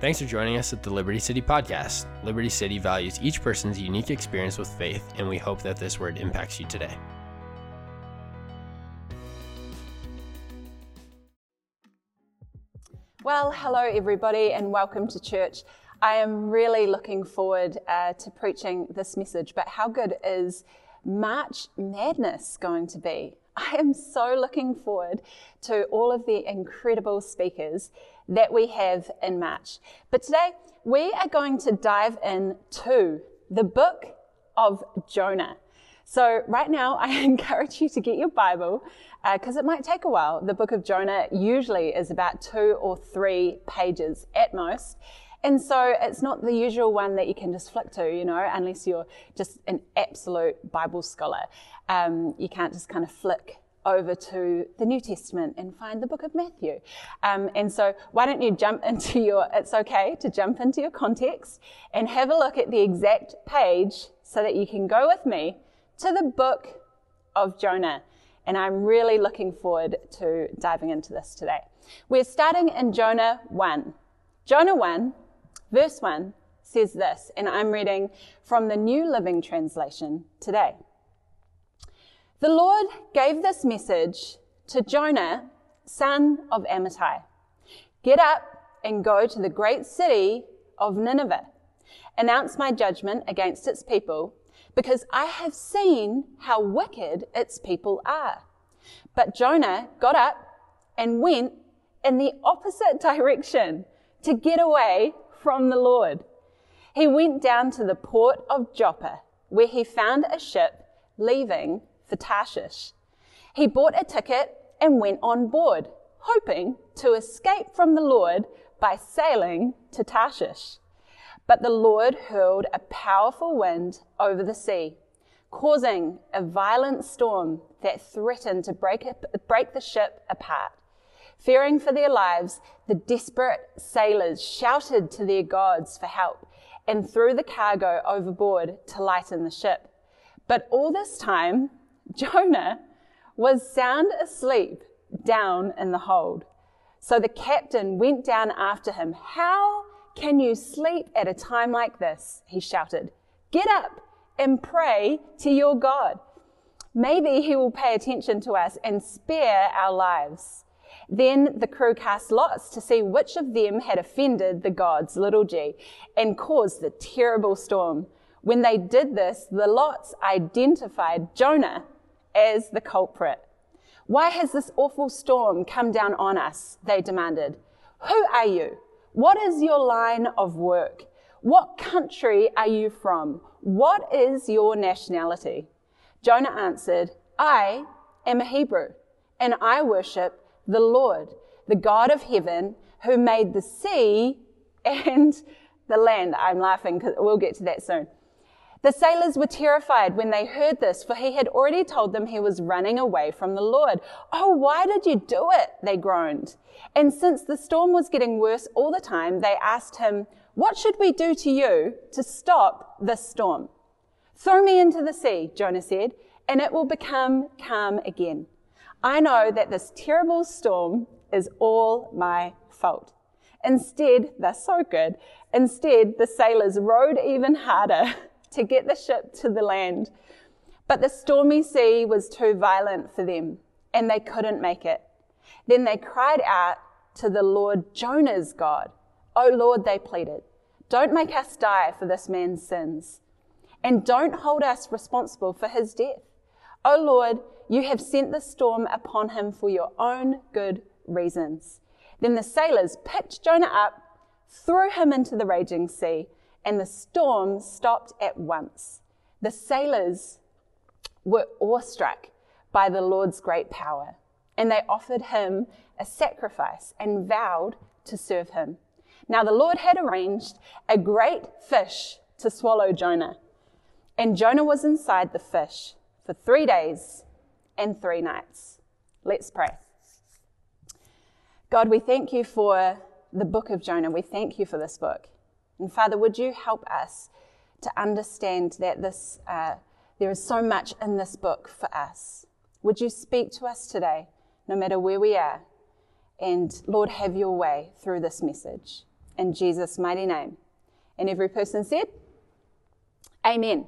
Thanks for joining us at the Liberty City Podcast. Liberty City values each person's unique experience with faith, and we hope that this word impacts you today. Well, hello everybody, and welcome to church. I am really looking forward uh, to preaching this message, but how good is March Madness going to be? I am so looking forward to all of the incredible speakers that we have in March. But today we are going to dive into the book of Jonah. So, right now, I encourage you to get your Bible because uh, it might take a while. The book of Jonah usually is about two or three pages at most. And so it's not the usual one that you can just flick to, you know, unless you're just an absolute Bible scholar. Um, you can't just kind of flick over to the New Testament and find the book of Matthew. Um, and so, why don't you jump into your, it's okay to jump into your context and have a look at the exact page so that you can go with me to the book of Jonah. And I'm really looking forward to diving into this today. We're starting in Jonah 1. Jonah 1 Verse 1 says this, and I'm reading from the New Living Translation today. The Lord gave this message to Jonah, son of Amittai. Get up and go to the great city of Nineveh. Announce my judgment against its people, because I have seen how wicked its people are. But Jonah got up and went in the opposite direction to get away from the Lord. He went down to the port of Joppa, where he found a ship leaving for Tarshish. He bought a ticket and went on board, hoping to escape from the Lord by sailing to Tarshish. But the Lord hurled a powerful wind over the sea, causing a violent storm that threatened to break, break the ship apart. Fearing for their lives, the desperate sailors shouted to their gods for help and threw the cargo overboard to lighten the ship. But all this time, Jonah was sound asleep down in the hold. So the captain went down after him. How can you sleep at a time like this? He shouted. Get up and pray to your God. Maybe he will pay attention to us and spare our lives. Then the crew cast lots to see which of them had offended the gods, little g, and caused the terrible storm. When they did this, the lots identified Jonah as the culprit. Why has this awful storm come down on us? They demanded. Who are you? What is your line of work? What country are you from? What is your nationality? Jonah answered, I am a Hebrew, and I worship the Lord, the God of heaven, who made the sea and the land. I'm laughing because we'll get to that soon. The sailors were terrified when they heard this, for he had already told them he was running away from the Lord. Oh, why did you do it? They groaned. And since the storm was getting worse all the time, they asked him, What should we do to you to stop this storm? Throw me into the sea, Jonah said, and it will become calm again. I know that this terrible storm is all my fault. Instead, they're so good. Instead, the sailors rowed even harder to get the ship to the land. But the stormy sea was too violent for them, and they couldn't make it. Then they cried out to the Lord Jonah's God. O Lord, they pleaded, don't make us die for this man's sins, and don't hold us responsible for his death. O Lord, you have sent the storm upon him for your own good reasons. Then the sailors picked Jonah up, threw him into the raging sea, and the storm stopped at once. The sailors were awestruck by the Lord's great power, and they offered him a sacrifice and vowed to serve him. Now the Lord had arranged a great fish to swallow Jonah, and Jonah was inside the fish for three days and three nights. Let's pray. God, we thank you for the book of Jonah. We thank you for this book. And Father, would you help us to understand that this, uh, there is so much in this book for us? Would you speak to us today, no matter where we are? And Lord, have your way through this message. in Jesus' mighty name. And every person said, Amen.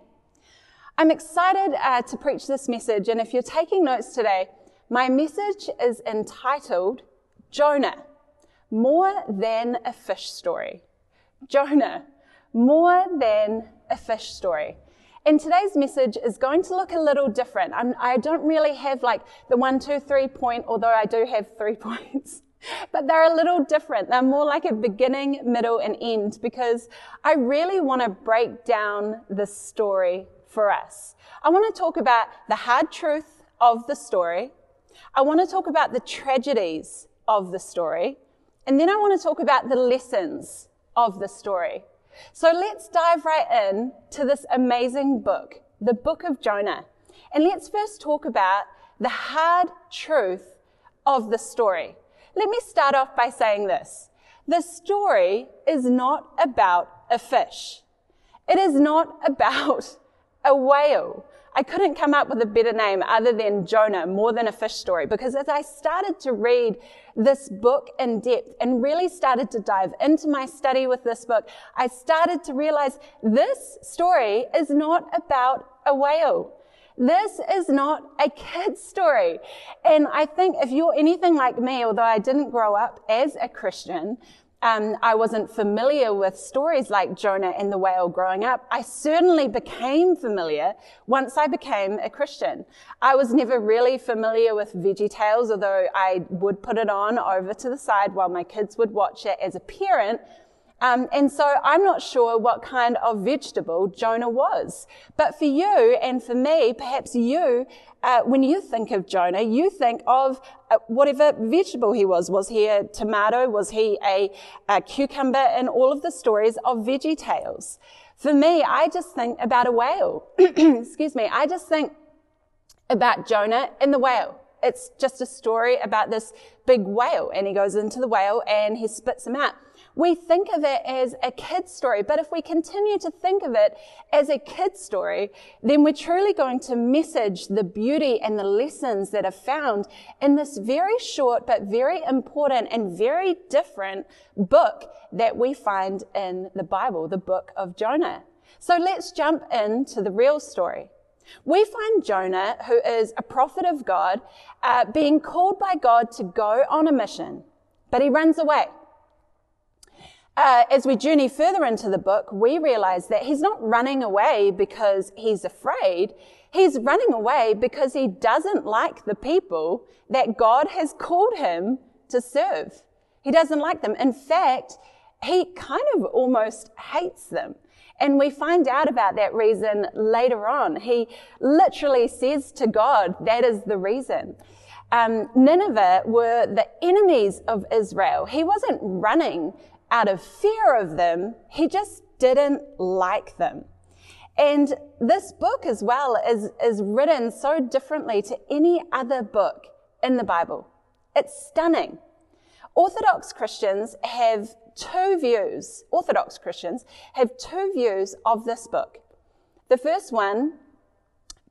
I'm excited uh, to preach this message, and if you're taking notes today, my message is entitled Jonah, More Than a Fish Story. Jonah, More Than a Fish Story. And today's message is going to look a little different. I'm, I do not really have like the one, two, three point, although I do have three points. But they're a little different. They're more like a beginning, middle, and end because I really want to break down the story for us. I want to talk about the hard truth of the story. I want to talk about the tragedies of the story. And then I want to talk about the lessons of the story. So let's dive right in to this amazing book, the book of Jonah. And let's first talk about the hard truth of the story. Let me start off by saying this. The story is not about a fish. It is not about a whale. I couldn't come up with a better name other than Jonah, more than a fish story, because as I started to read this book in depth and really started to dive into my study with this book, I started to realize this story is not about a whale. This is not a kid's story. And I think if you're anything like me, although I didn't grow up as a Christian, um, I wasn't familiar with stories like Jonah and the whale growing up. I certainly became familiar once I became a Christian. I was never really familiar with Veggie Tales, although I would put it on over to the side while my kids would watch it as a parent um, and so I'm not sure what kind of vegetable Jonah was. But for you and for me, perhaps you, uh, when you think of Jonah, you think of uh, whatever vegetable he was. Was he a tomato? Was he a, a cucumber? In all of the stories of Veggie Tales. For me, I just think about a whale. Excuse me. I just think about Jonah and the whale. It's just a story about this big whale and he goes into the whale and he spits him out we think of it as a kid's story. But if we continue to think of it as a kid's story, then we're truly going to message the beauty and the lessons that are found in this very short but very important and very different book that we find in the Bible, the book of Jonah. So let's jump into the real story. We find Jonah, who is a prophet of God, uh, being called by God to go on a mission, but he runs away. Uh, as we journey further into the book, we realize that he's not running away because he's afraid. He's running away because he doesn't like the people that God has called him to serve. He doesn't like them. In fact, he kind of almost hates them. And we find out about that reason later on. He literally says to God, that is the reason. Um, Nineveh were the enemies of Israel. He wasn't running out of fear of them, he just didn't like them. And this book as well is, is written so differently to any other book in the Bible. It's stunning. Orthodox Christians have two views. Orthodox Christians have two views of this book. The first one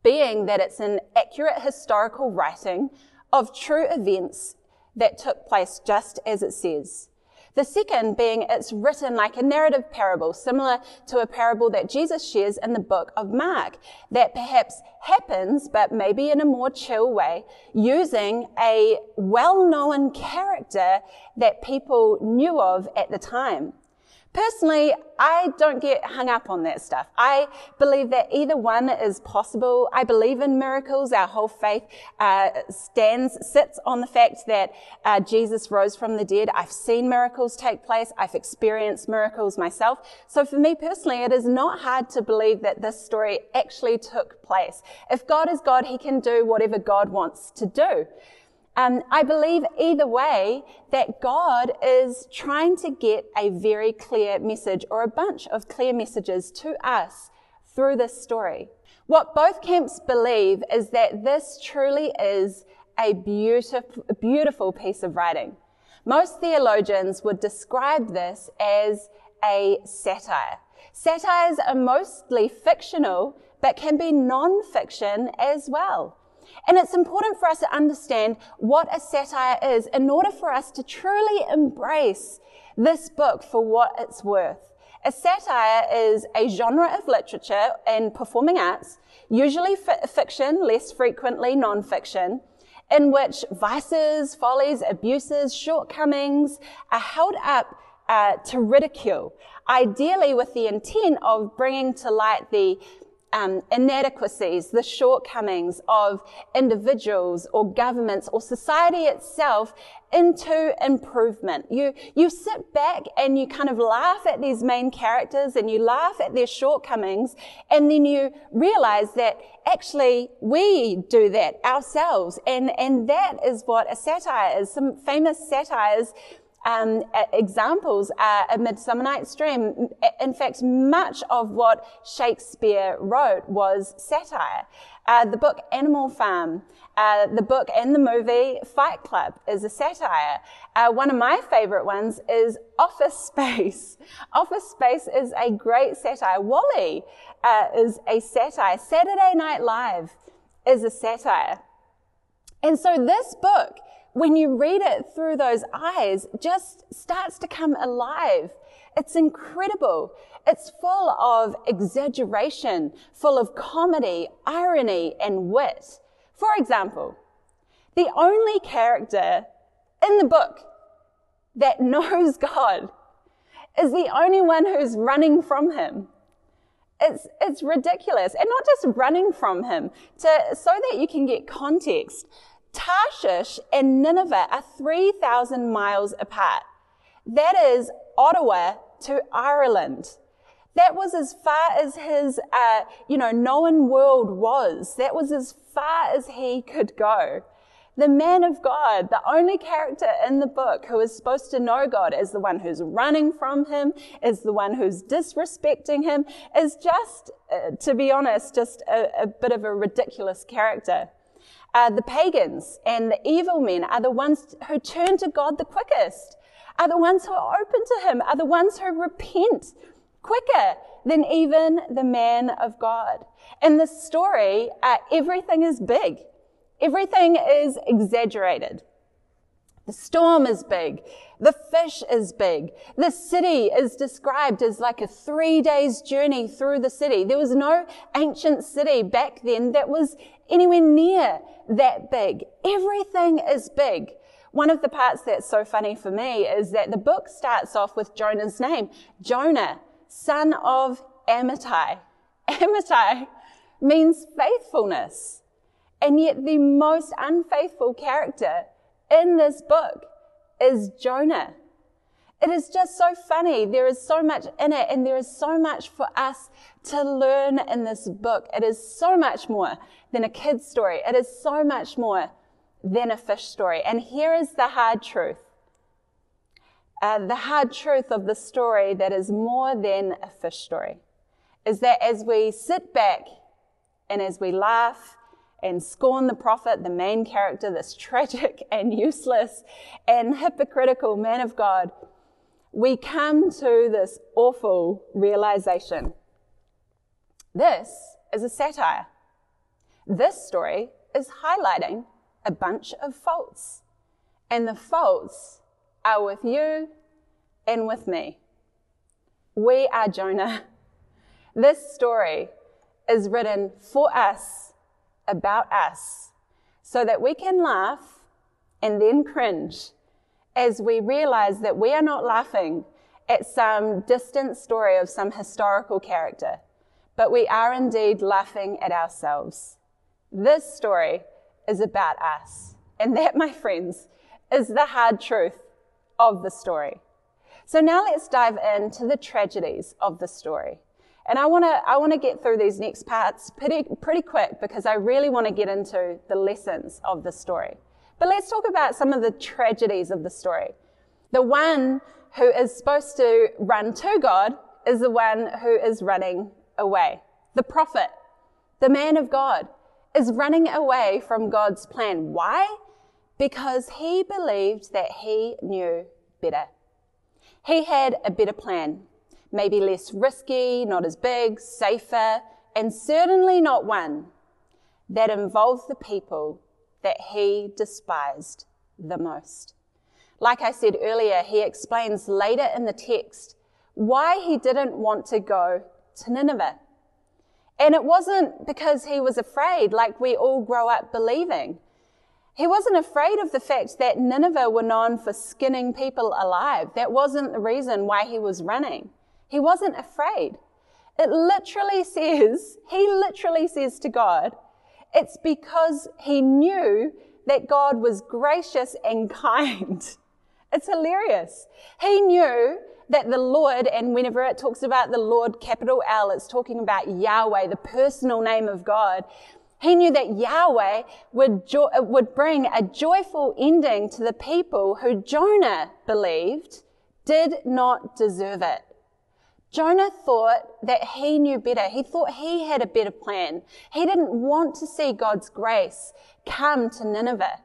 being that it's an accurate historical writing of true events that took place just as it says. The second being it's written like a narrative parable, similar to a parable that Jesus shares in the book of Mark, that perhaps happens, but maybe in a more chill way, using a well-known character that people knew of at the time. Personally, I don't get hung up on that stuff. I believe that either one is possible. I believe in miracles. Our whole faith uh, stands, sits on the fact that uh, Jesus rose from the dead. I've seen miracles take place. I've experienced miracles myself. So for me personally, it is not hard to believe that this story actually took place. If God is God, He can do whatever God wants to do. Um, I believe either way that God is trying to get a very clear message or a bunch of clear messages to us through this story. What both camps believe is that this truly is a beautiful, beautiful piece of writing. Most theologians would describe this as a satire. Satires are mostly fictional, but can be non-fiction as well. And it's important for us to understand what a satire is in order for us to truly embrace this book for what it's worth. A satire is a genre of literature and performing arts, usually f- fiction, less frequently non-fiction, in which vices, follies, abuses, shortcomings are held up uh, to ridicule, ideally with the intent of bringing to light the um, inadequacies, the shortcomings of individuals or governments or society itself into improvement. You, you sit back and you kind of laugh at these main characters and you laugh at their shortcomings and then you realize that actually we do that ourselves. And, and that is what a satire is. Some famous satires um, examples are A Midsummer Night's Dream. In fact, much of what Shakespeare wrote was satire. Uh, the book Animal Farm, uh, the book and the movie Fight Club is a satire. Uh, one of my favorite ones is Office Space. Office Space is a great satire. WALL-E uh, is a satire. Saturday Night Live is a satire. And so this book when you read it through those eyes, just starts to come alive. It's incredible. It's full of exaggeration, full of comedy, irony, and wit. For example, the only character in the book that knows God is the only one who's running from him. It's, it's ridiculous. And not just running from him, to, so that you can get context. Tarshish and Nineveh are 3,000 miles apart. That is Ottawa to Ireland. That was as far as his, uh, you know, known world was. That was as far as he could go. The man of God, the only character in the book who is supposed to know God is the one who's running from him, is the one who's disrespecting him, is just, uh, to be honest, just a, a bit of a ridiculous character. Uh, the pagans and the evil men are the ones who turn to God the quickest, are the ones who are open to Him, are the ones who repent quicker than even the man of God. In this story, uh, everything is big. Everything is exaggerated. The storm is big. The fish is big. The city is described as like a three days journey through the city. There was no ancient city back then that was anywhere near that big. Everything is big. One of the parts that's so funny for me is that the book starts off with Jonah's name. Jonah, son of Amittai. Amittai means faithfulness. And yet the most unfaithful character in this book is Jonah. It is just so funny. There is so much in it, and there is so much for us to learn in this book. It is so much more than a kid's story. It is so much more than a fish story. And here is the hard truth. Uh, the hard truth of the story that is more than a fish story is that as we sit back and as we laugh and scorn the prophet, the main character, this tragic and useless and hypocritical man of God, we come to this awful realization. This is a satire. This story is highlighting a bunch of faults. And the faults are with you and with me. We are Jonah. This story is written for us about us so that we can laugh and then cringe as we realize that we are not laughing at some distant story of some historical character, but we are indeed laughing at ourselves. This story is about us. And that, my friends, is the hard truth of the story. So now let's dive into the tragedies of the story. And I want to I want to get through these next parts pretty pretty quick because I really want to get into the lessons of the story. But let's talk about some of the tragedies of the story. The one who is supposed to run to God is the one who is running away. The prophet, the man of God, is running away from God's plan. Why? Because he believed that he knew better. He had a better plan maybe less risky, not as big, safer, and certainly not one that involved the people that he despised the most. Like I said earlier, he explains later in the text why he didn't want to go to Nineveh. And it wasn't because he was afraid, like we all grow up believing. He wasn't afraid of the fact that Nineveh were known for skinning people alive. That wasn't the reason why he was running. He wasn't afraid. It literally says, he literally says to God, it's because he knew that God was gracious and kind. It's hilarious. He knew that the Lord, and whenever it talks about the Lord, capital L, it's talking about Yahweh, the personal name of God. He knew that Yahweh would, jo- would bring a joyful ending to the people who Jonah believed did not deserve it. Jonah thought that he knew better. He thought he had a better plan. He didn't want to see God's grace come to Nineveh.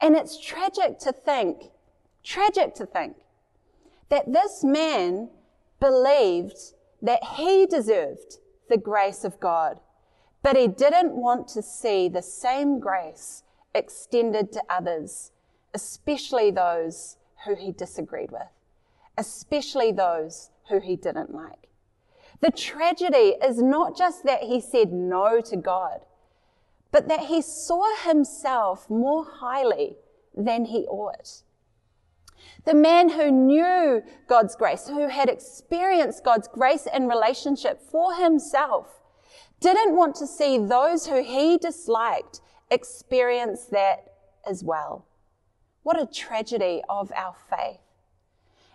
And it's tragic to think, tragic to think that this man believed that he deserved the grace of God, but he didn't want to see the same grace extended to others, especially those who he disagreed with, especially those who he didn't like. The tragedy is not just that he said no to God, but that he saw himself more highly than he ought. The man who knew God's grace, who had experienced God's grace and relationship for himself, didn't want to see those who he disliked experience that as well. What a tragedy of our faith.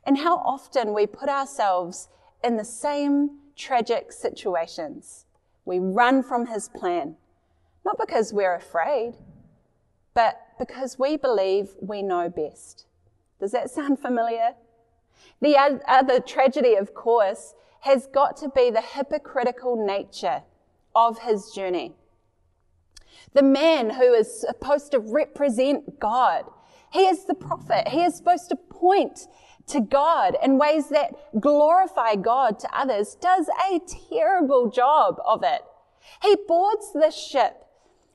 And how often we put ourselves in the same tragic situations. We run from his plan, not because we're afraid, but because we believe we know best. Does that sound familiar? The other tragedy, of course, has got to be the hypocritical nature of his journey. The man who is supposed to represent God, he is the prophet. He is supposed to point to God in ways that glorify God to others, does a terrible job of it. He boards the ship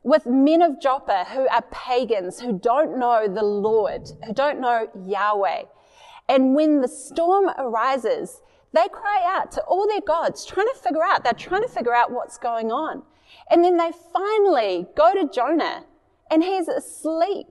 with men of Joppa who are pagans, who don't know the Lord, who don't know Yahweh. And when the storm arises, they cry out to all their gods, trying to figure out, they're trying to figure out what's going on. And then they finally go to Jonah and he's asleep.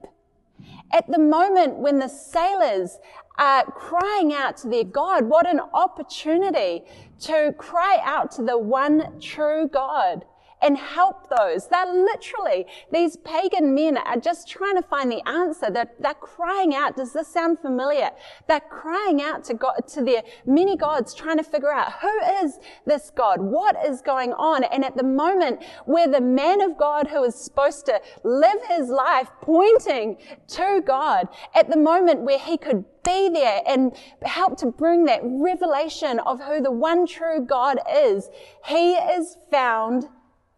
At the moment when the sailors are crying out to their God, what an opportunity to cry out to the one true God and help those. They're literally, these pagan men are just trying to find the answer. They're, they're crying out. Does this sound familiar? They're crying out to God, to their many gods, trying to figure out who is this God? What is going on? And at the moment where the man of God who is supposed to live his life pointing to God, at the moment where he could be there and help to bring that revelation of who the one true God is, he is found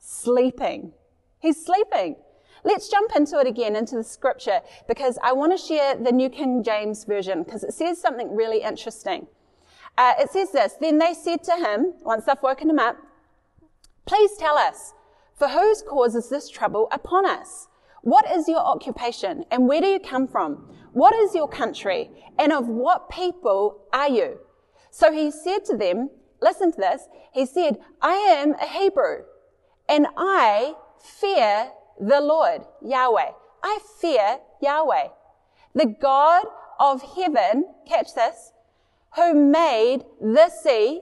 sleeping. He's sleeping. Let's jump into it again, into the scripture, because I want to share the New King James Version, because it says something really interesting. Uh, it says this, then they said to him, once they've woken him up, please tell us, for whose cause is this trouble upon us? What is your occupation and where do you come from? What is your country and of what people are you? So he said to them, listen to this. He said, I am a Hebrew and I fear the Lord, Yahweh. I fear Yahweh, the God of heaven, catch this, who made the sea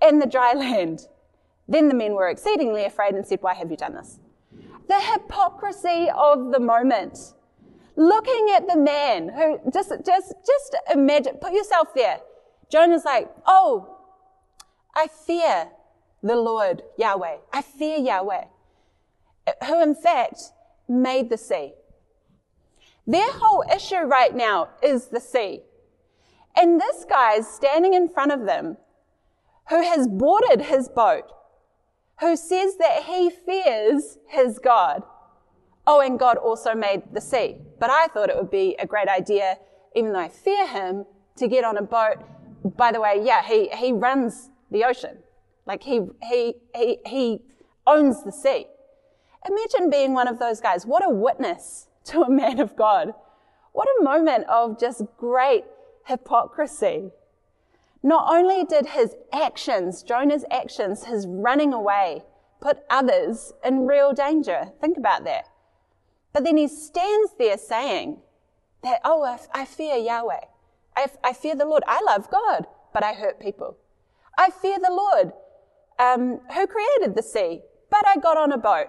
and the dry land. Then the men were exceedingly afraid and said, Why have you done this? The hypocrisy of the moment. Looking at the man who just, just, just imagine, put yourself there. Jonah's like, Oh, I fear the Lord Yahweh. I fear Yahweh, who in fact made the sea. Their whole issue right now is the sea. And this guy is standing in front of them who has boarded his boat, who says that he fears his God. Oh, and God also made the sea. But I thought it would be a great idea, even though I fear him, to get on a boat. By the way, yeah, he, he runs the ocean. Like he, he, he, he owns the sea. Imagine being one of those guys. What a witness to a man of God. What a moment of just great hypocrisy. Not only did his actions, Jonah's actions, his running away, put others in real danger. Think about that. But then he stands there saying that, oh, I, I fear Yahweh. I, I, fear the Lord. I love God, but I hurt people. I fear the Lord um, who created the sea, but I got on a boat.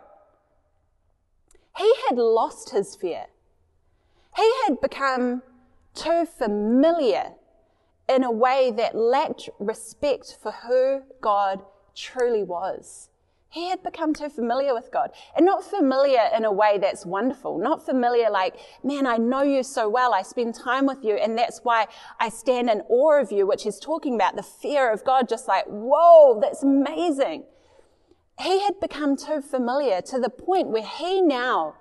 He had lost his fear. He had become too familiar in a way that lacked respect for who God truly was. He had become too familiar with God and not familiar in a way that's wonderful, not familiar like, man, I know you so well. I spend time with you. And that's why I stand in awe of you, which is talking about the fear of God, just like, whoa, that's amazing. He had become too familiar to the point where he now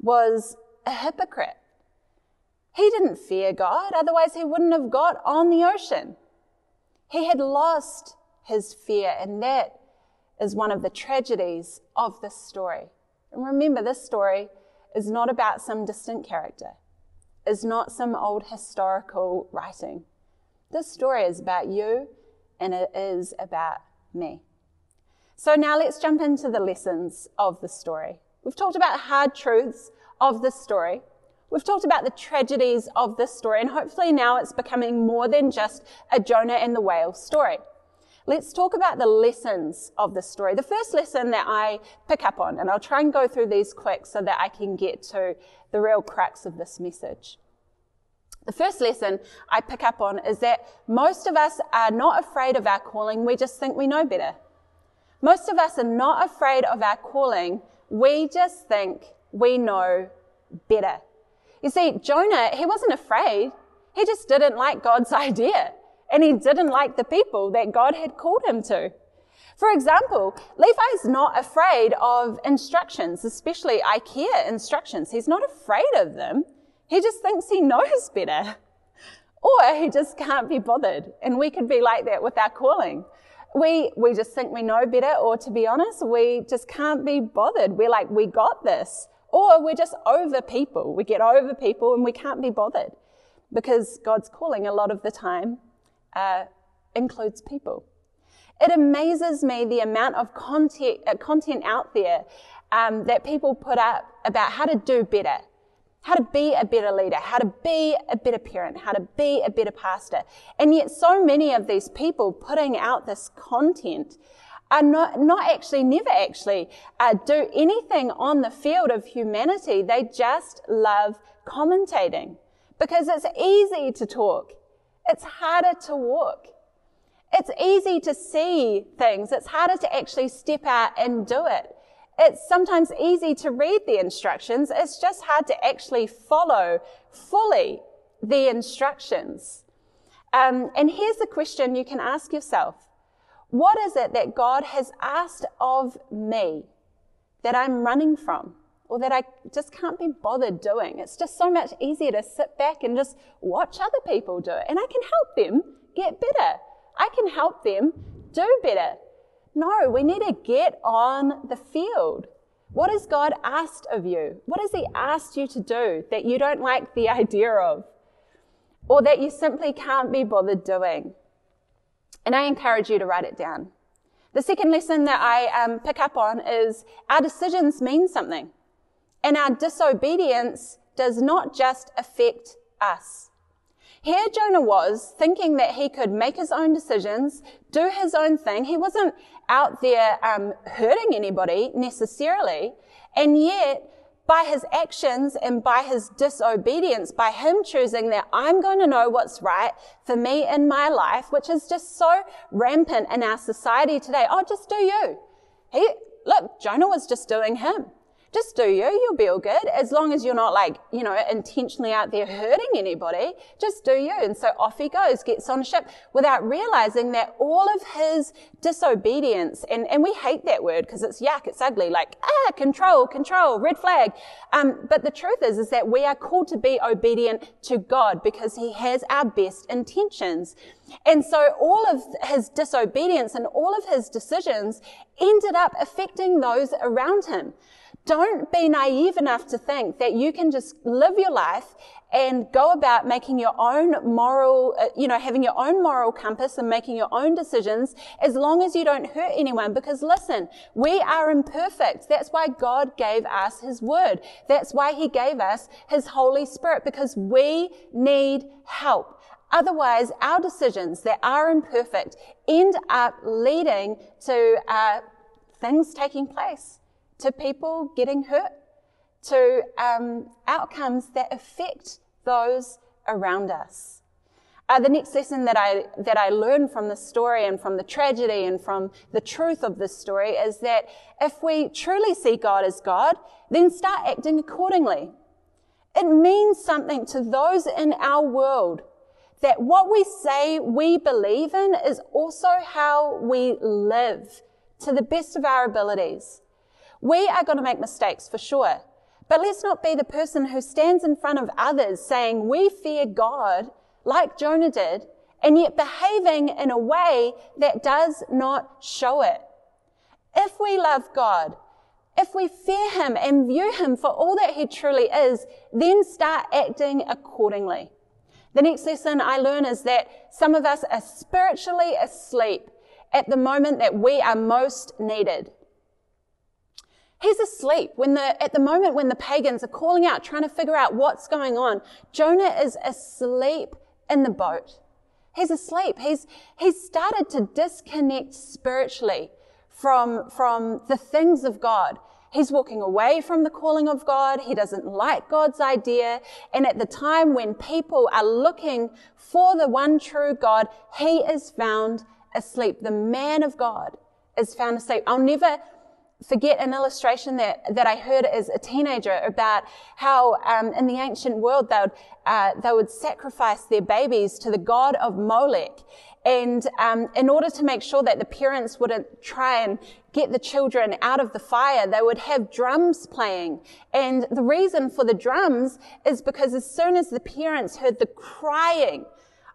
was a hypocrite. He didn't fear God, otherwise, he wouldn't have got on the ocean. He had lost his fear, and that is one of the tragedies of this story. And remember, this story is not about some distant character, is not some old historical writing. This story is about you, and it is about me. So now let's jump into the lessons of the story. We've talked about hard truths of this story. We've talked about the tragedies of this story, and hopefully now it's becoming more than just a Jonah and the whale story. Let's talk about the lessons of the story. The first lesson that I pick up on, and I'll try and go through these quick so that I can get to the real crux of this message. The first lesson I pick up on is that most of us are not afraid of our calling, we just think we know better. Most of us are not afraid of our calling, we just think we know better. You see, Jonah, he wasn't afraid. He just didn't like God's idea. And he didn't like the people that God had called him to. For example, Levi's not afraid of instructions, especially IKEA instructions. He's not afraid of them. He just thinks he knows better. Or he just can't be bothered. And we could be like that with our calling. We, we just think we know better, or to be honest, we just can't be bothered. We're like, we got this. Or we're just over people. We get over people and we can't be bothered because God's calling a lot of the time uh, includes people. It amazes me the amount of content, uh, content out there um, that people put up about how to do better, how to be a better leader, how to be a better parent, how to be a better pastor. And yet so many of these people putting out this content are not, not actually, never actually uh, do anything on the field of humanity. They just love commentating because it's easy to talk. It's harder to walk. It's easy to see things. It's harder to actually step out and do it. It's sometimes easy to read the instructions. It's just hard to actually follow fully the instructions. Um, and here's the question you can ask yourself. What is it that God has asked of me that I'm running from or that I just can't be bothered doing? It's just so much easier to sit back and just watch other people do it. And I can help them get better. I can help them do better. No, we need to get on the field. What has God asked of you? What has He asked you to do that you don't like the idea of? Or that you simply can't be bothered doing? And I encourage you to write it down. The second lesson that I um, pick up on is our decisions mean something. And our disobedience does not just affect us. Here Jonah was thinking that he could make his own decisions, do his own thing. He wasn't out there um, hurting anybody necessarily. And yet by his actions and by his disobedience, by him choosing that I'm going to know what's right for me in my life, which is just so rampant in our society today. Oh, just do you. He, look, Jonah was just doing him just do you. You'll be all good. As long as you're not like, you know, intentionally out there hurting anybody, just do you. And so off he goes, gets on a ship without realizing that all of his disobedience, and, and we hate that word because it's yuck, it's ugly, like, ah, control, control, red flag. Um, but the truth is, is that we are called to be obedient to God because he has our best intentions. And so all of his disobedience and all of his decisions ended up affecting those around him. Don't be naive enough to think that you can just live your life and go about making your own moral, uh, you know, having your own moral compass and making your own decisions as long as you don't hurt anyone. Because listen, we are imperfect. That's why God gave us his word. That's why he gave us his Holy Spirit because we need help. Otherwise, our decisions that are imperfect end up leading to uh, things taking place to people getting hurt, to um, outcomes that affect those around us. Uh, the next lesson that I, that I learned from the story and from the tragedy and from the truth of this story is that if we truly see God as God, then start acting accordingly. It means something to those in our world that what we say we believe in is also how we live to the best of our abilities. We are going to make mistakes for sure. But let's not be the person who stands in front of others saying we fear God like Jonah did and yet behaving in a way that does not show it. If we love God, if we fear Him and view Him for all that He truly is, then start acting accordingly. The next lesson I learn is that some of us are spiritually asleep at the moment that we are most needed. He's asleep when the, at the moment when the pagans are calling out, trying to figure out what's going on. Jonah is asleep in the boat. He's asleep. He's, he's started to disconnect spiritually from, from the things of God. He's walking away from the calling of God. He doesn't like God's idea. And at the time when people are looking for the one true God, he is found asleep. The man of God is found asleep. I'll never forget an illustration that, that I heard as a teenager about how um, in the ancient world they would, uh, they would sacrifice their babies to the god of Molech. And um, in order to make sure that the parents wouldn't try and get the children out of the fire, they would have drums playing. And the reason for the drums is because as soon as the parents heard the crying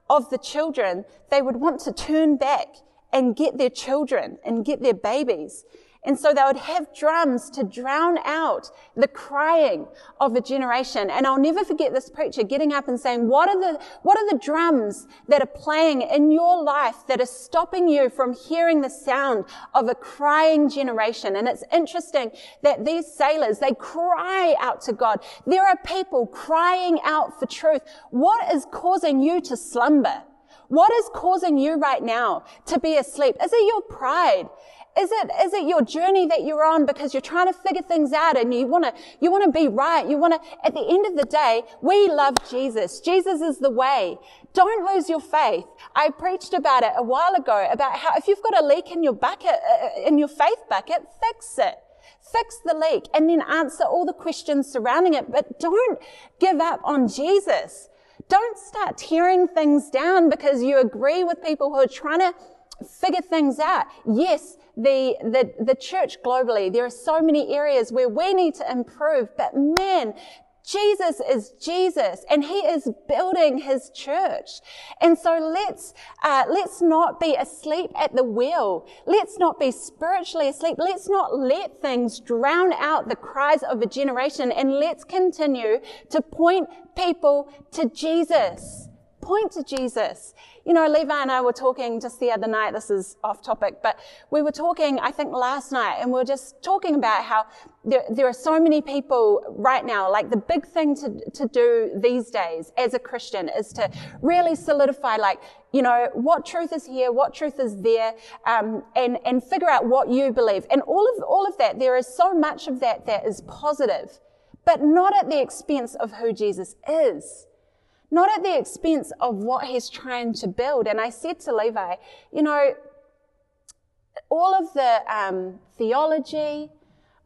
of the children, they would want to turn back and get their children and get their babies. And so they would have drums to drown out the crying of a generation. And I'll never forget this preacher getting up and saying, what are the, what are the drums that are playing in your life that are stopping you from hearing the sound of a crying generation? And it's interesting that these sailors, they cry out to God. There are people crying out for truth. What is causing you to slumber? What is causing you right now to be asleep? Is it your pride? Is it, is it your journey that you're on because you're trying to figure things out and you want to, you want to be right? You want to, at the end of the day, we love Jesus. Jesus is the way. Don't lose your faith. I preached about it a while ago about how if you've got a leak in your bucket, uh, uh, in your faith bucket, fix it. Fix the leak and then answer all the questions surrounding it, but don't give up on Jesus. Don't start tearing things down because you agree with people who are trying to figure things out. Yes, the, the, the church globally, there are so many areas where we need to improve, but man, Jesus is Jesus and he is building his church. And so let's, uh, let's not be asleep at the wheel. Let's not be spiritually asleep. Let's not let things drown out the cries of a generation and let's continue to point people to Jesus. Point to Jesus. You know, Levi and I were talking just the other night. This is off topic, but we were talking, I think last night, and we are just talking about how there, there are so many people right now, like the big thing to, to do these days as a Christian is to really solidify, like, you know, what truth is here, what truth is there, um, and, and figure out what you believe. And all of, all of that, there is so much of that that is positive, but not at the expense of who Jesus is not at the expense of what he's trying to build. And I said to Levi, you know, all of the um, theology,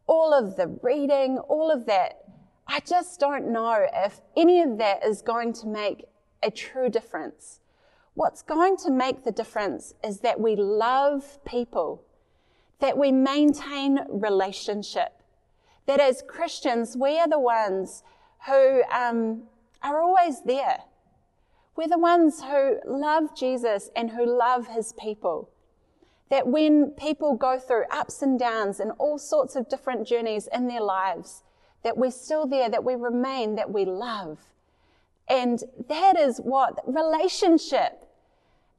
all of the reading, all of that, I just don't know if any of that is going to make a true difference. What's going to make the difference is that we love people, that we maintain relationship, that as Christians, we are the ones who um, are always there. We're the ones who love Jesus and who love his people. that when people go through ups and downs and all sorts of different journeys in their lives, that we're still there, that we remain, that we love. And that is what relationship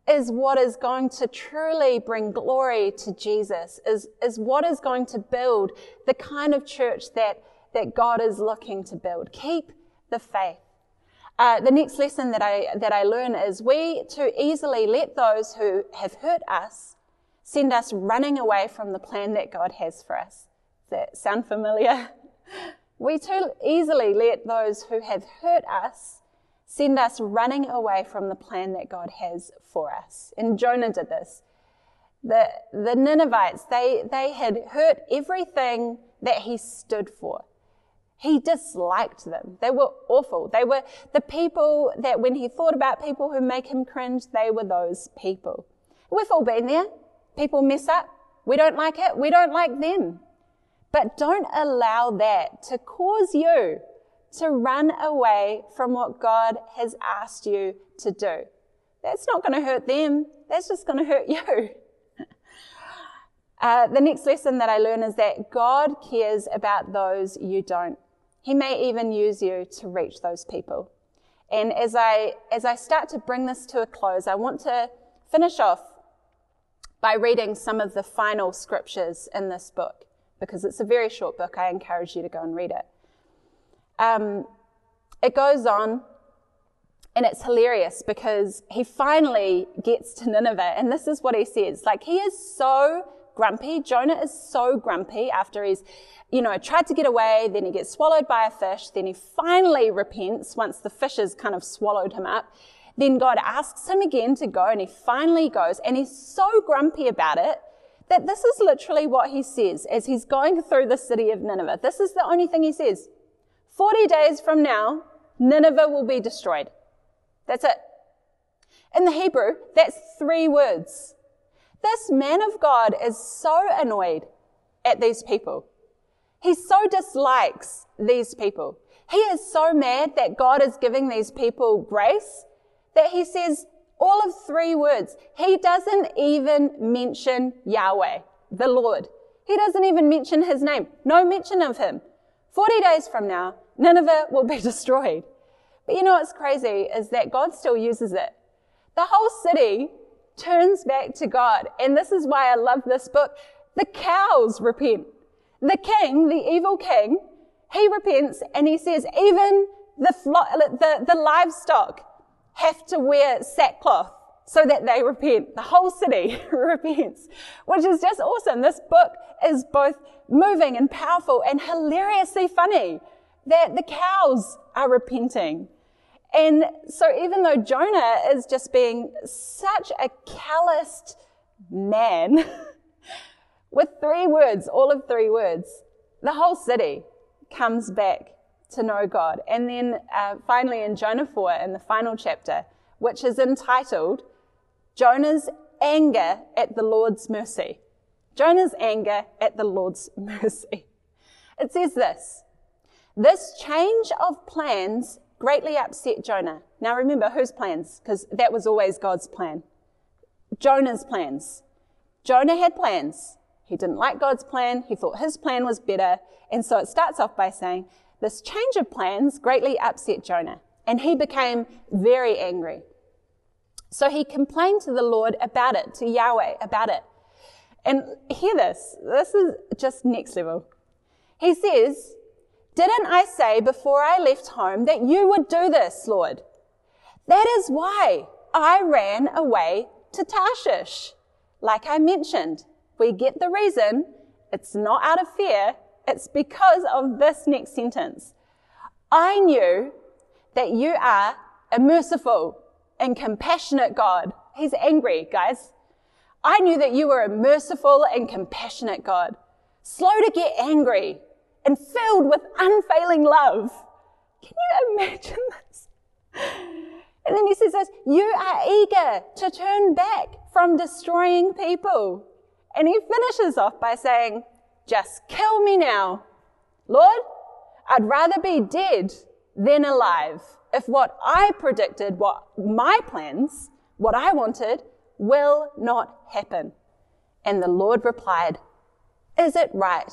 is what is going to truly bring glory to Jesus, is, is what is going to build the kind of church that, that God is looking to build. Keep the faith. Uh, the next lesson that I, that I learn is we too easily let those who have hurt us send us running away from the plan that God has for us. Does that sound familiar? We too easily let those who have hurt us send us running away from the plan that God has for us. And Jonah did this. The, the Ninevites, they, they had hurt everything that he stood for. He disliked them. They were awful. They were the people that when he thought about people who make him cringe, they were those people. We've all been there. People mess up. We don't like it. We don't like them. But don't allow that to cause you to run away from what God has asked you to do. That's not going to hurt them. That's just going to hurt you. Uh, the next lesson that I learn is that God cares about those you don't. He may even use you to reach those people. And as I, as I start to bring this to a close, I want to finish off by reading some of the final scriptures in this book because it's a very short book. I encourage you to go and read it. Um, it goes on, and it's hilarious because he finally gets to Nineveh, and this is what he says. Like, he is so grumpy. Jonah is so grumpy after he's, you know, tried to get away, then he gets swallowed by a fish, then he finally repents once the fish has kind of swallowed him up. Then God asks him again to go, and he finally goes, and he's so grumpy about it that this is literally what he says as he's going through the city of Nineveh. This is the only thing he says. 40 days from now, Nineveh will be destroyed. That's it. In the Hebrew, that's three words. This man of God is so annoyed at these people. He so dislikes these people. He is so mad that God is giving these people grace that he says, all of three words. He doesn't even mention Yahweh, the Lord. He doesn't even mention his name. No mention of him. 40 days from now, Nineveh will be destroyed. But you know what's crazy is that God still uses it. The whole city turns back to God. And this is why I love this book. The cows repent. The king, the evil king, he repents and he says, even the, flo- the, the livestock have to wear sackcloth so that they repent. The whole city repents, which is just awesome. This book is both moving and powerful and hilariously funny that the cows are repenting. And so even though Jonah is just being such a calloused man with three words, all of three words, the whole city comes back to know God. And then uh, finally in Jonah 4, in the final chapter, which is entitled Jonah's Anger at the Lord's Mercy. Jonah's anger at the Lord's mercy. It says this This change of plans greatly upset Jonah. Now remember, whose plans? Because that was always God's plan. Jonah's plans. Jonah had plans. He didn't like God's plan. He thought his plan was better. And so it starts off by saying, this change of plans greatly upset Jonah, and he became very angry. So he complained to the Lord about it, to Yahweh about it. And hear this, this is just next level. He says, Didn't I say before I left home that you would do this, Lord? That is why I ran away to Tarshish. Like I mentioned, we get the reason. It's not out of fear, it's because of this next sentence. I knew that you are a merciful and compassionate God. He's angry, guys. I knew that you were a merciful and compassionate God, slow to get angry and filled with unfailing love. Can you imagine this? And then he says this, you are eager to turn back from destroying people. And he finishes off by saying, just kill me now. Lord, I'd rather be dead than alive if what I predicted, what my plans, what I wanted, will not happen. And the Lord replied, Is it right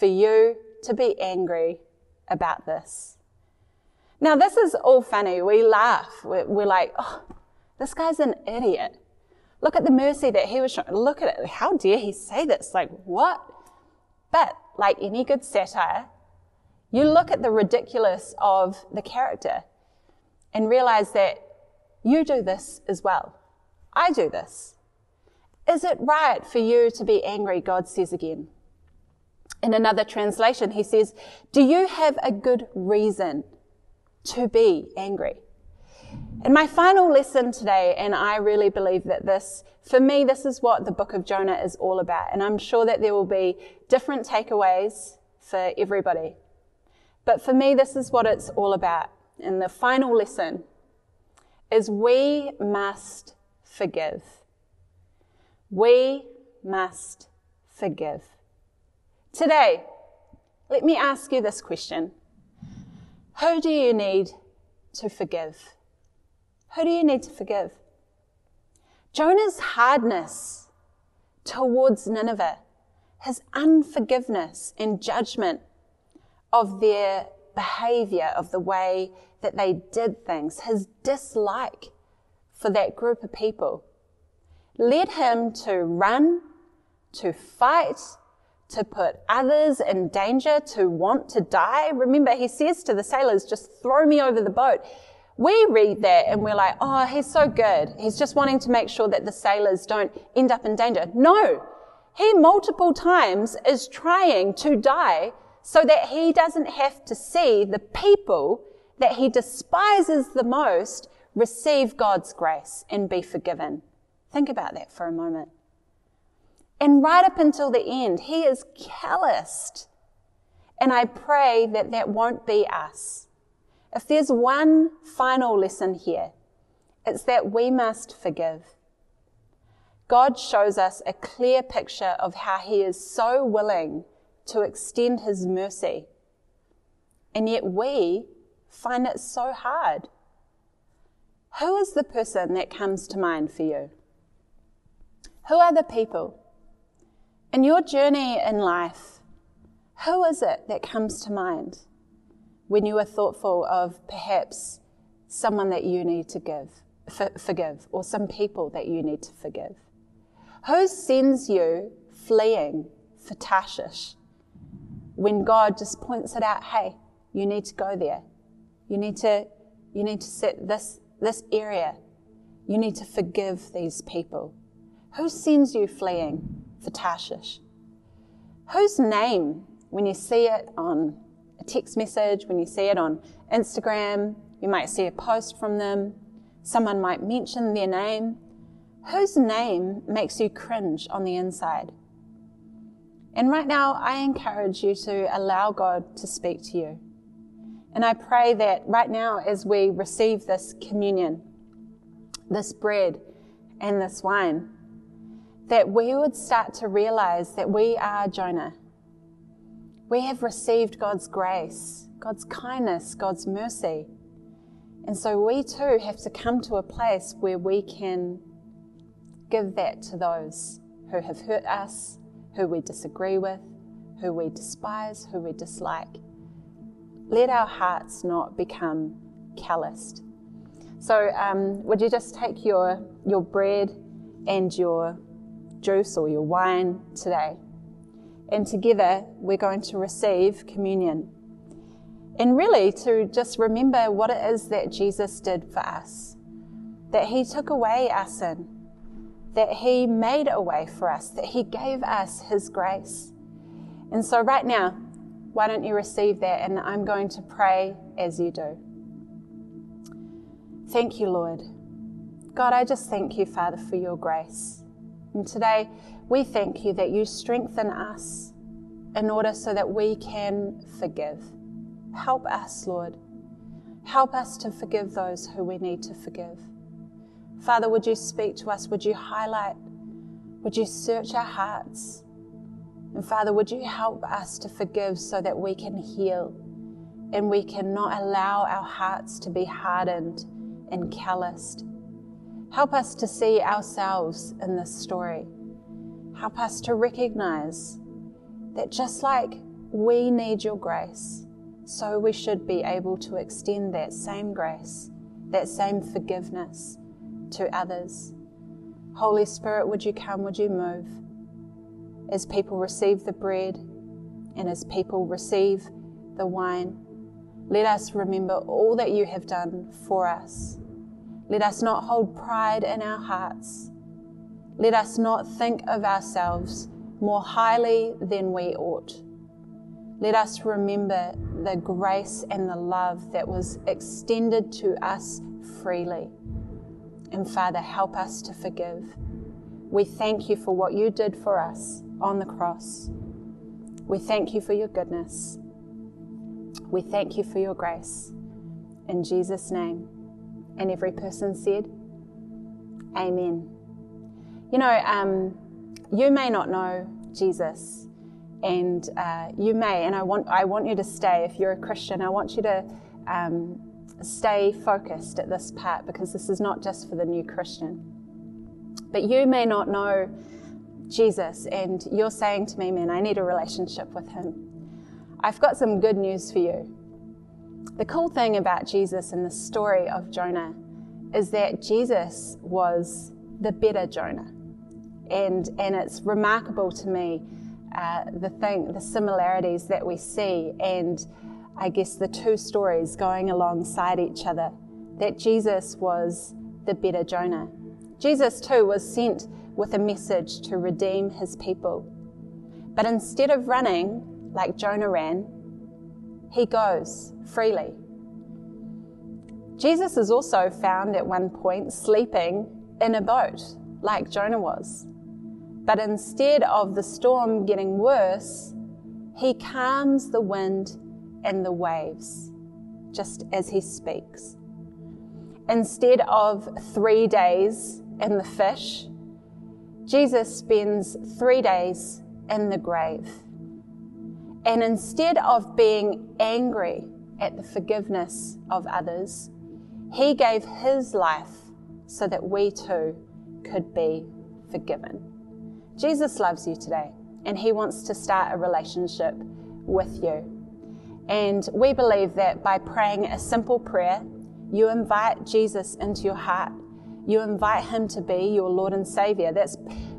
for you to be angry about this? Now, this is all funny. We laugh. We're, we're like, oh, this guy's an idiot. Look at the mercy that he was showing. Look at it. How dare he say this? Like, what? But, like any good satire, you look at the ridiculous of the character and realize that you do this as well. I do this. Is it right for you to be angry? God says again. In another translation, he says, Do you have a good reason to be angry? And my final lesson today, and I really believe that this, for me, this is what the book of Jonah is all about. And I'm sure that there will be different takeaways for everybody. But for me, this is what it's all about. And the final lesson is we must forgive. We must forgive. Today, let me ask you this question Who do you need to forgive? Who do you need to forgive? Jonah's hardness towards Nineveh, his unforgiveness and judgment of their behavior, of the way that they did things, his dislike for that group of people, led him to run, to fight, to put others in danger, to want to die. Remember, he says to the sailors, just throw me over the boat. We read that and we're like, oh, he's so good. He's just wanting to make sure that the sailors don't end up in danger. No, he multiple times is trying to die so that he doesn't have to see the people that he despises the most receive God's grace and be forgiven. Think about that for a moment. And right up until the end, he is calloused. And I pray that that won't be us. If there's one final lesson here, it's that we must forgive. God shows us a clear picture of how he is so willing to extend his mercy. And yet we find it so hard. Who is the person that comes to mind for you? Who are the people? In your journey in life, who is it that comes to mind when you are thoughtful of perhaps someone that you need to give, forgive, or some people that you need to forgive? Who sends you fleeing for Tarshish when God just points it out, hey, you need to go there. You need to, you need to set this, this area. You need to forgive these people. Who sends you fleeing for Tarshish? Whose name, when you see it on a text message, when you see it on Instagram, you might see a post from them, someone might mention their name. Whose name makes you cringe on the inside? And right now, I encourage you to allow God to speak to you. And I pray that right now, as we receive this communion, this bread and this wine, that we would start to realize that we are Jonah. We have received God's grace, God's kindness, God's mercy. And so we too have to come to a place where we can give that to those who have hurt us, who we disagree with, who we despise, who we dislike. Let our hearts not become calloused. So, um, would you just take your, your bread and your juice or your wine today? And together we're going to receive communion. And really to just remember what it is that Jesus did for us. That he took away our sin that He made a way for us, that He gave us His grace. And so, right now, why don't you receive that? And I'm going to pray as you do. Thank you, Lord. God, I just thank you, Father, for your grace. And today, we thank you that you strengthen us in order so that we can forgive. Help us, Lord. Help us to forgive those who we need to forgive. Father, would you speak to us? Would you highlight? Would you search our hearts? And Father, would you help us to forgive so that we can heal and we cannot allow our hearts to be hardened and calloused? Help us to see ourselves in this story. Help us to recognize that just like we need your grace, so we should be able to extend that same grace, that same forgiveness to others. Holy Spirit, would you come? Would you move? As people receive the bread and as people receive the wine, let us remember all that you have done for us. Let us not hold pride in our hearts. Let us not think of ourselves more highly than we ought. Let us remember the grace and the love that was extended to us freely. And Father, help us to forgive. We thank you for what you did for us on the cross. We thank you for your goodness. We thank you for your grace. In Jesus' name. And every person said, Amen. You know, um, you may not know Jesus, and uh, you may, and I want, I want you to stay. If you're a Christian, I want you to um, stay focused at this part because this is not just for the new Christian. But you may not know Jesus, and you're saying to me, man, I need a relationship with him. I've got some good news for you. The cool thing about Jesus and the story of Jonah is that Jesus was the better Jonah. And, and it's remarkable to me uh, the thing, the similarities that we see, and I guess the two stories going alongside each other. That Jesus was the better Jonah. Jesus too was sent with a message to redeem his people. But instead of running like Jonah ran, he goes freely. Jesus is also found at one point sleeping in a boat like Jonah was. But instead of the storm getting worse, he calms the wind and the waves just as he speaks. Instead of three days in the fish, Jesus spends three days in the grave. And instead of being angry at the forgiveness of others, he gave his life so that we too could be forgiven. Jesus loves you today, and he wants to start a relationship with you. And we believe that by praying a simple prayer, you invite Jesus into your heart. You invite him to be your Lord and Savior. That's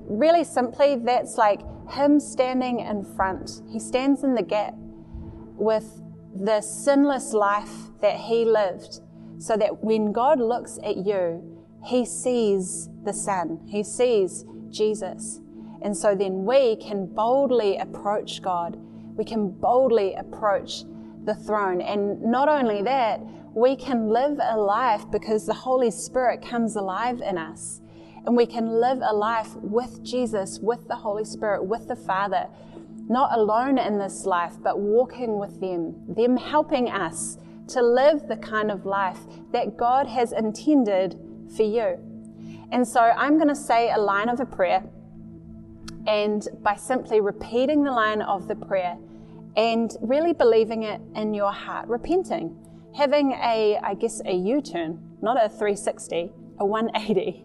really simply, that's like him standing in front. He stands in the gap with the sinless life that he lived, so that when God looks at you, he sees the Son, he sees Jesus. And so then we can boldly approach God. We can boldly approach the throne. And not only that, we can live a life because the Holy Spirit comes alive in us. And we can live a life with Jesus, with the Holy Spirit, with the Father, not alone in this life, but walking with them, them helping us to live the kind of life that God has intended for you. And so I'm going to say a line of a prayer. And by simply repeating the line of the prayer and really believing it in your heart, repenting, having a, I guess, a U turn, not a 360, a 180,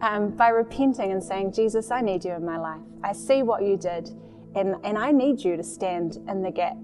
um, by repenting and saying, Jesus, I need you in my life. I see what you did, and, and I need you to stand in the gap.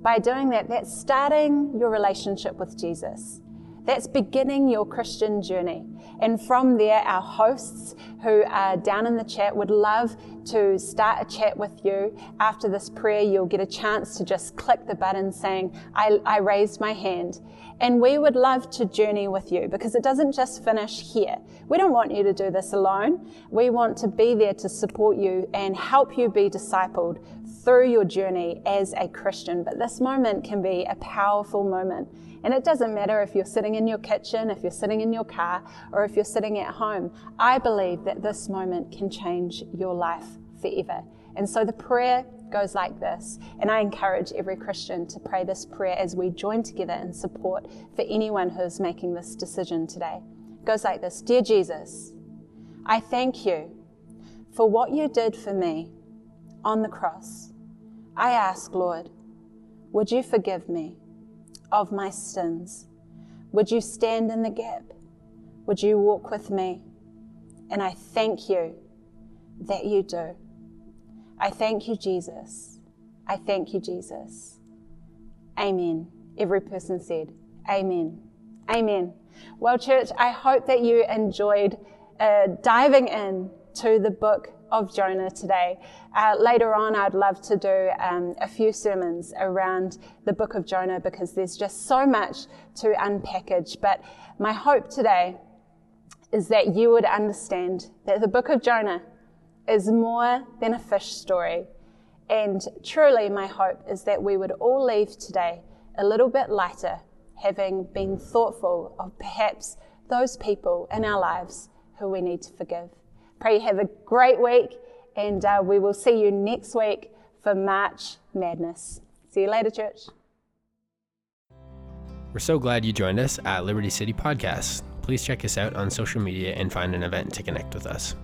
By doing that, that's starting your relationship with Jesus. That's beginning your Christian journey. And from there, our hosts who are down in the chat would love to start a chat with you. After this prayer, you'll get a chance to just click the button saying, I, I raised my hand. And we would love to journey with you because it doesn't just finish here. We don't want you to do this alone. We want to be there to support you and help you be discipled through your journey as a Christian. But this moment can be a powerful moment and it doesn't matter if you're sitting in your kitchen, if you're sitting in your car, or if you're sitting at home. I believe that this moment can change your life forever. And so the prayer goes like this. And I encourage every Christian to pray this prayer as we join together in support for anyone who is making this decision today. It goes like this Dear Jesus, I thank you for what you did for me on the cross. I ask, Lord, would you forgive me? of my sins. Would you stand in the gap? Would you walk with me? And I thank you that you do. I thank you, Jesus. I thank you, Jesus. Amen. Every person said, Amen. Amen. Well, church, I hope that you enjoyed uh, diving in to the book of Jonah today. Uh, later on, I'd love to do um, a few sermons around the book of Jonah because there's just so much to unpackage. But my hope today is that you would understand that the book of Jonah is more than a fish story. And truly, my hope is that we would all leave today a little bit lighter, having been thoughtful of perhaps those people in our lives who we need to forgive. Pray you have a great week, and uh, we will see you next week for March Madness. See you later, church. We're so glad you joined us at Liberty City Podcast. Please check us out on social media and find an event to connect with us.